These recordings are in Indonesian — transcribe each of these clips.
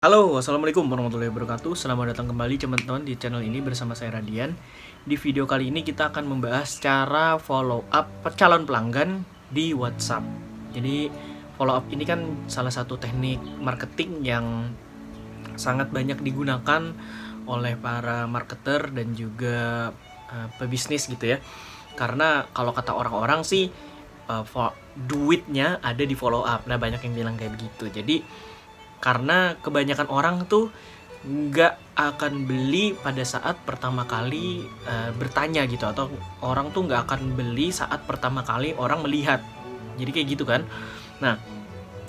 Halo, Assalamualaikum warahmatullahi wabarakatuh. Selamat datang kembali teman-teman di channel ini bersama saya Radian. Di video kali ini kita akan membahas cara follow up calon pelanggan di WhatsApp. Jadi follow up ini kan salah satu teknik marketing yang sangat banyak digunakan oleh para marketer dan juga uh, pebisnis gitu ya. Karena kalau kata orang-orang sih uh, duitnya ada di follow up Nah banyak yang bilang kayak begitu. Jadi karena kebanyakan orang tuh nggak akan beli pada saat pertama kali uh, bertanya gitu. Atau orang tuh nggak akan beli saat pertama kali orang melihat. Jadi kayak gitu kan. Nah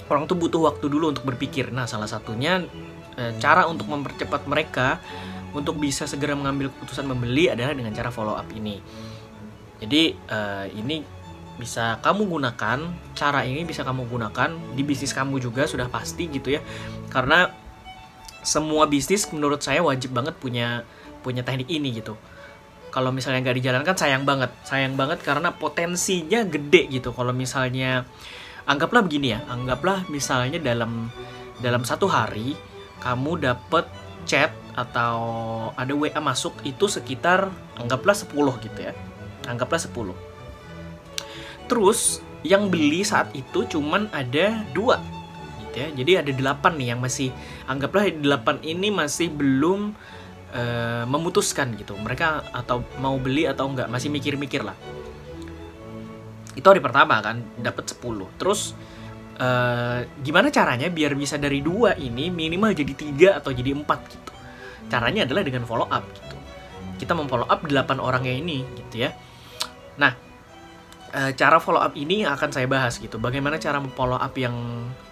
orang tuh butuh waktu dulu untuk berpikir. Nah salah satunya uh, cara untuk mempercepat mereka untuk bisa segera mengambil keputusan membeli adalah dengan cara follow up ini. Jadi uh, ini bisa kamu gunakan cara ini bisa kamu gunakan di bisnis kamu juga sudah pasti gitu ya. Karena semua bisnis menurut saya wajib banget punya punya teknik ini gitu. Kalau misalnya nggak dijalankan sayang banget. Sayang banget karena potensinya gede gitu. Kalau misalnya anggaplah begini ya anggaplah misalnya dalam dalam satu hari kamu dapet chat atau ada WA masuk itu sekitar anggaplah 10 gitu ya. Anggaplah 10 Terus yang beli saat itu cuman ada dua gitu ya. Jadi ada delapan nih yang masih anggaplah delapan ini masih belum uh, memutuskan gitu. Mereka atau mau beli atau enggak masih mikir-mikir lah. Itu hari pertama kan dapat 10. Terus uh, gimana caranya biar bisa dari dua ini minimal jadi tiga atau jadi empat gitu. Caranya adalah dengan follow up gitu. Kita memfollow up delapan orangnya ini gitu ya. Nah, uh, cara follow up ini akan saya bahas gitu. Bagaimana cara follow up yang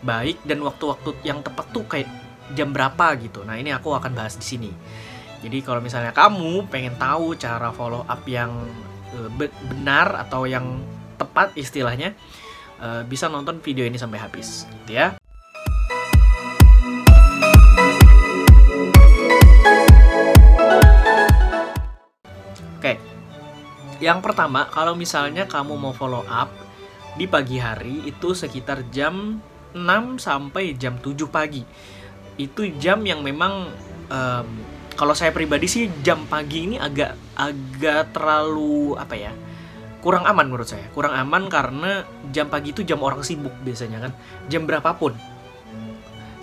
baik dan waktu-waktu yang tepat tuh kayak jam berapa gitu. Nah, ini aku akan bahas di sini. Jadi kalau misalnya kamu pengen tahu cara follow up yang uh, benar atau yang tepat istilahnya, uh, bisa nonton video ini sampai habis gitu ya. Yang pertama, kalau misalnya kamu mau follow up di pagi hari itu sekitar jam 6 sampai jam 7 pagi. Itu jam yang memang um, kalau saya pribadi sih jam pagi ini agak agak terlalu apa ya? kurang aman menurut saya. Kurang aman karena jam pagi itu jam orang sibuk biasanya kan. Jam berapapun.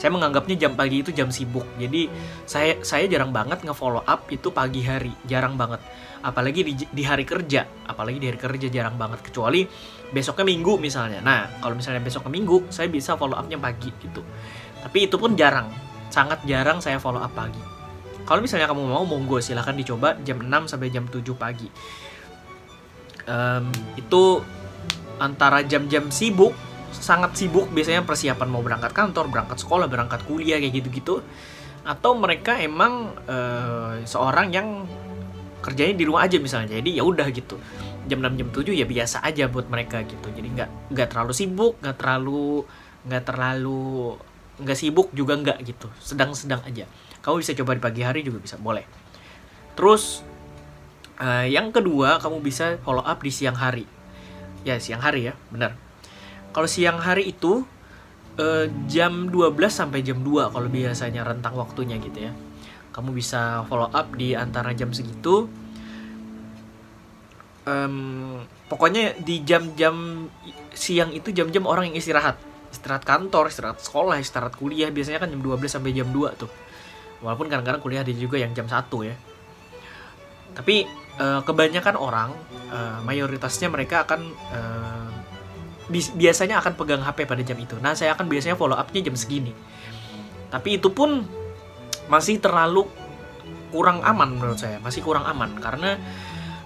Saya menganggapnya jam pagi itu jam sibuk. Jadi saya saya jarang banget nge-follow up itu pagi hari, jarang banget. Apalagi di, di hari kerja. Apalagi di hari kerja jarang banget. Kecuali besoknya minggu misalnya. Nah kalau misalnya besoknya minggu saya bisa follow upnya pagi gitu. Tapi itu pun jarang. Sangat jarang saya follow up pagi. Kalau misalnya kamu mau monggo. Silahkan dicoba jam 6 sampai jam 7 pagi. Um, itu antara jam-jam sibuk sangat sibuk biasanya persiapan mau berangkat kantor berangkat sekolah berangkat kuliah kayak gitu-gitu. Atau mereka emang uh, seorang yang kerjanya di rumah aja misalnya. Jadi ya udah gitu. Jam 6 jam 7 ya biasa aja buat mereka gitu. Jadi nggak nggak terlalu sibuk nggak terlalu nggak terlalu nggak sibuk juga nggak gitu. Sedang-sedang aja. Kamu bisa coba di pagi hari juga bisa boleh. Terus uh, yang kedua kamu bisa follow up di siang hari. Ya siang hari ya benar kalau siang hari itu uh, jam 12 sampai jam 2 kalau biasanya rentang waktunya gitu ya. Kamu bisa follow up di antara jam segitu. Um, pokoknya di jam-jam siang itu jam-jam orang yang istirahat. Istirahat kantor istirahat sekolah istirahat kuliah biasanya kan jam 12 sampai jam 2 tuh. Walaupun kadang-kadang kuliah ada juga yang jam 1 ya. Tapi uh, kebanyakan orang uh, mayoritasnya mereka akan biasanya akan pegang HP pada jam itu. Nah saya akan biasanya follow upnya jam segini. Tapi itu pun masih terlalu kurang aman menurut saya. Masih kurang aman. Karena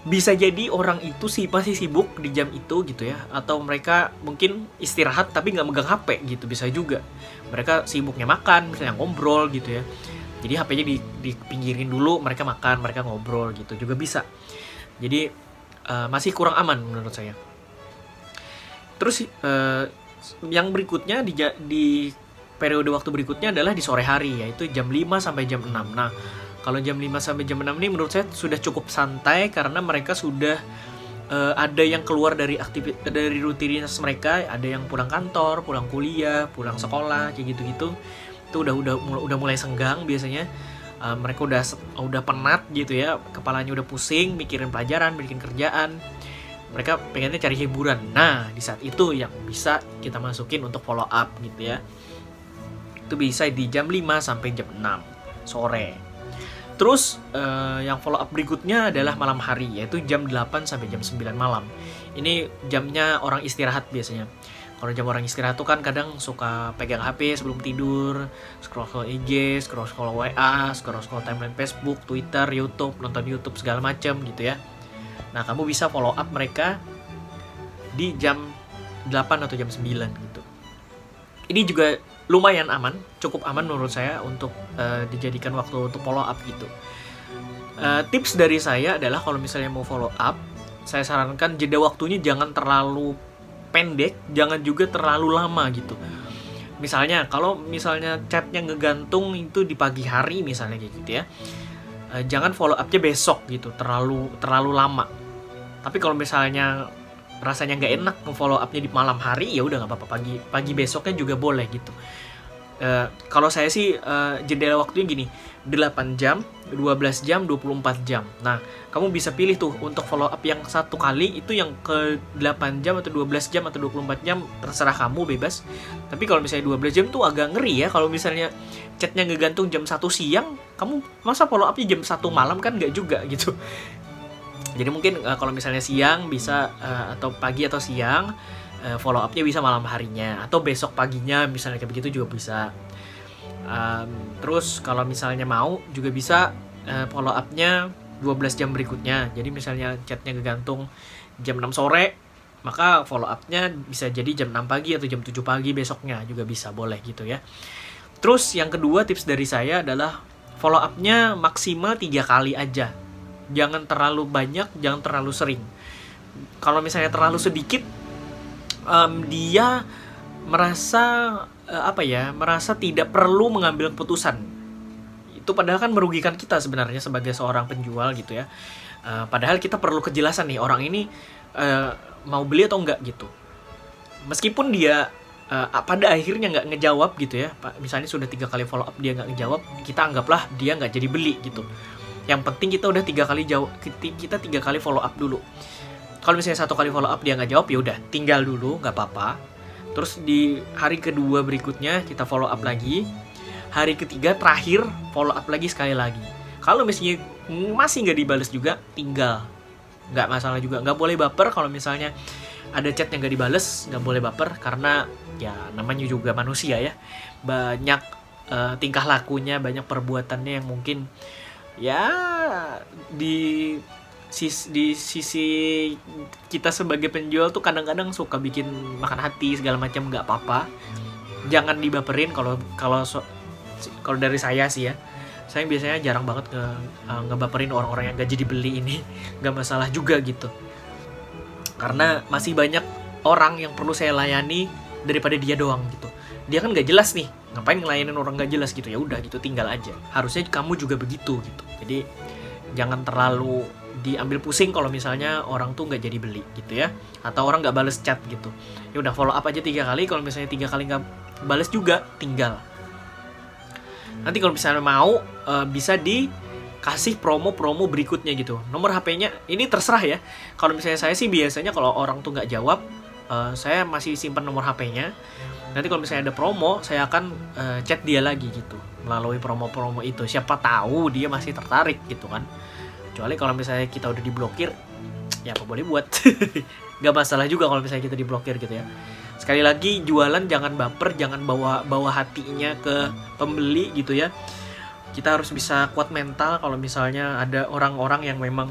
bisa jadi orang itu sih pasti sibuk di jam itu gitu ya. Atau mereka mungkin istirahat tapi nggak megang HP gitu. Bisa juga. Mereka sibuknya makan misalnya ngobrol gitu ya. Jadi HP-nya di, dipinggirin dulu mereka makan mereka ngobrol gitu. Juga bisa. Jadi uh, masih kurang aman menurut saya terus uh, yang berikutnya di di periode waktu berikutnya adalah di sore hari yaitu jam 5 sampai jam 6. Nah, kalau jam 5 sampai jam 6 ini menurut saya sudah cukup santai karena mereka sudah uh, ada yang keluar dari aktivitas dari rutinitas mereka, ada yang pulang kantor, pulang kuliah, pulang sekolah kayak gitu-gitu. itu udah udah udah mulai senggang biasanya. Uh, mereka udah udah penat gitu ya. Kepalanya udah pusing mikirin pelajaran bikin kerjaan mereka pengennya cari hiburan nah di saat itu yang bisa kita masukin untuk follow up gitu ya itu bisa di jam 5 sampai jam 6 sore Terus uh, yang follow up berikutnya adalah malam hari yaitu jam 8 sampai jam 9 malam. Ini jamnya orang istirahat biasanya. Kalau jam orang istirahat tuh kan kadang suka pegang HP sebelum tidur, scroll scroll IG, scroll scroll WA, scroll scroll timeline Facebook, Twitter, YouTube, nonton YouTube segala macam gitu ya. Nah, kamu bisa follow up mereka di jam 8 atau jam 9 gitu. Ini juga lumayan aman, cukup aman menurut saya untuk uh, dijadikan waktu untuk follow up gitu. Uh, tips dari saya adalah kalau misalnya mau follow up, saya sarankan jeda waktunya jangan terlalu pendek, jangan juga terlalu lama gitu. Misalnya kalau misalnya chatnya ngegantung itu di pagi hari misalnya kayak gitu ya, uh, jangan follow upnya besok gitu, terlalu terlalu lama. Tapi kalau misalnya rasanya nggak enak follow upnya di malam hari ya udah nggak apa-apa. Pagi pagi besoknya juga boleh gitu. Uh, kalau saya sih uh, jendela waktunya gini 8 jam 12 jam 24 jam. Nah kamu bisa pilih tuh untuk follow up yang satu kali itu yang ke 8 jam atau 12 jam atau 24 jam terserah kamu bebas. Tapi kalau misalnya 12 jam tuh agak ngeri ya kalau misalnya chatnya ngegantung jam 1 siang kamu masa follow upnya jam 1 malam kan nggak juga gitu jadi mungkin uh, kalau misalnya siang bisa uh, atau pagi atau siang uh, follow upnya bisa malam harinya. Atau besok paginya misalnya kayak begitu juga bisa. Um, terus kalau misalnya mau juga bisa uh, follow upnya 12 jam berikutnya. Jadi misalnya chatnya kegantung jam 6 sore maka follow upnya bisa jadi jam 6 pagi atau jam 7 pagi besoknya juga bisa boleh gitu ya. Terus yang kedua tips dari saya adalah follow upnya maksimal tiga kali aja jangan terlalu banyak jangan terlalu sering. Kalau misalnya terlalu sedikit um, dia merasa uh, apa ya merasa tidak perlu mengambil keputusan. Itu padahal kan merugikan kita sebenarnya sebagai seorang penjual gitu ya. Uh, padahal kita perlu kejelasan nih orang ini uh, mau beli atau enggak gitu. Meskipun dia uh, pada akhirnya nggak ngejawab gitu ya misalnya sudah tiga kali follow up dia nggak ngejawab kita anggaplah dia nggak jadi beli gitu yang penting kita udah tiga kali jawab kita tiga kali follow up dulu. Kalau misalnya satu kali follow up dia nggak jawab ya udah tinggal dulu nggak apa-apa. Terus di hari kedua berikutnya kita follow up lagi. Hari ketiga terakhir follow up lagi sekali lagi. Kalau misalnya masih nggak dibales juga tinggal. Nggak masalah juga. Nggak boleh baper kalau misalnya ada chat yang nggak dibales nggak boleh baper karena ya namanya juga manusia ya. Banyak uh, tingkah lakunya banyak perbuatannya yang mungkin ya di sis, di sisi kita sebagai penjual tuh kadang-kadang suka bikin makan hati segala macam nggak apa-apa. Jangan dibaperin kalau kalau so, kalau dari saya sih ya. Saya biasanya jarang banget nge, uh, ngebaperin orang-orang yang gak jadi beli ini. Nggak masalah juga gitu. Karena masih banyak orang yang perlu saya layani daripada dia doang gitu. Dia kan nggak jelas nih ngapain ngelayanin orang nggak jelas gitu? Ya udah gitu tinggal aja. Harusnya kamu juga begitu gitu. Jadi jangan terlalu diambil pusing kalau misalnya orang tuh nggak jadi beli gitu ya. Atau orang nggak bales chat gitu. Ya udah follow up aja tiga kali. Kalau misalnya tiga kali nggak bales juga tinggal. Nanti kalau misalnya mau uh, bisa dikasih promo-promo berikutnya gitu. Nomor HP-nya ini terserah ya. Kalau misalnya saya sih biasanya kalau orang tuh nggak jawab uh, saya masih simpan nomor HP-nya nanti kalau misalnya ada promo saya akan uh, chat dia lagi gitu melalui promo-promo itu. Siapa tahu dia masih tertarik gitu kan. Kecuali kalau misalnya kita udah diblokir ya apa boleh buat? Nggak masalah juga kalau misalnya kita diblokir gitu ya. Sekali lagi jualan jangan baper jangan bawa bawa hatinya ke pembeli gitu ya. Kita harus bisa kuat mental kalau misalnya ada orang-orang yang memang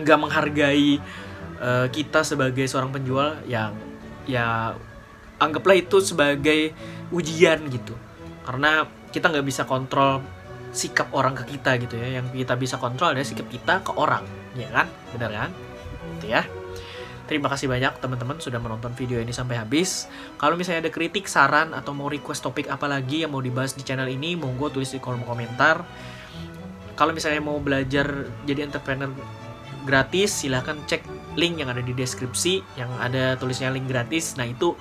nggak menghargai uh, kita sebagai seorang penjual yang ya anggaplah itu sebagai ujian gitu. Karena kita nggak bisa kontrol sikap orang ke kita gitu ya. Yang kita bisa kontrol adalah sikap kita ke orang. Ya kan? Benar kan? Gitu ya. Terima kasih banyak teman-teman sudah menonton video ini sampai habis. Kalau misalnya ada kritik, saran, atau mau request topik apa lagi yang mau dibahas di channel ini, monggo tulis di kolom komentar. Kalau misalnya mau belajar jadi entrepreneur gratis, silahkan cek link yang ada di deskripsi, yang ada tulisnya link gratis. Nah itu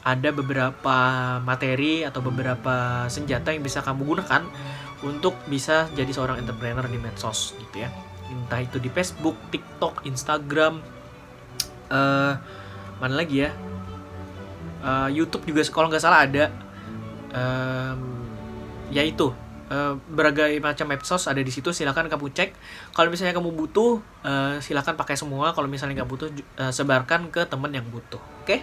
ada beberapa materi atau beberapa senjata yang bisa kamu gunakan untuk bisa jadi seorang entrepreneur di medsos gitu ya. Entah itu di Facebook, TikTok, Instagram, uh, mana lagi ya? Uh, YouTube juga kalau nggak salah ada. Um, ya itu uh, berbagai macam medsos ada di situ silahkan kamu cek kalau misalnya kamu butuh uh, silahkan pakai semua kalau misalnya nggak butuh uh, sebarkan ke teman yang butuh oke okay?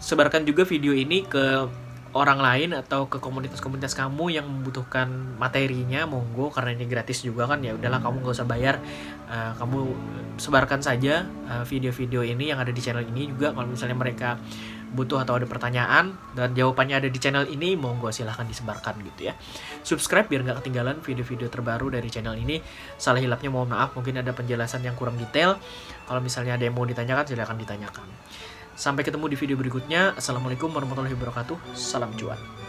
sebarkan juga video ini ke orang lain atau ke komunitas-komunitas kamu yang membutuhkan materinya monggo karena ini gratis juga kan ya udahlah kamu nggak usah bayar. Uh, kamu sebarkan saja video-video uh, ini yang ada di channel ini juga. Kalau misalnya mereka butuh atau ada pertanyaan dan jawabannya ada di channel ini monggo silahkan disebarkan gitu ya. Subscribe biar nggak ketinggalan video-video terbaru dari channel ini. Salah hilapnya mohon maaf mungkin ada penjelasan yang kurang detail. Kalau misalnya ada yang mau ditanyakan silahkan ditanyakan Sampai ketemu di video berikutnya. Assalamualaikum warahmatullahi wabarakatuh. Salam cuan.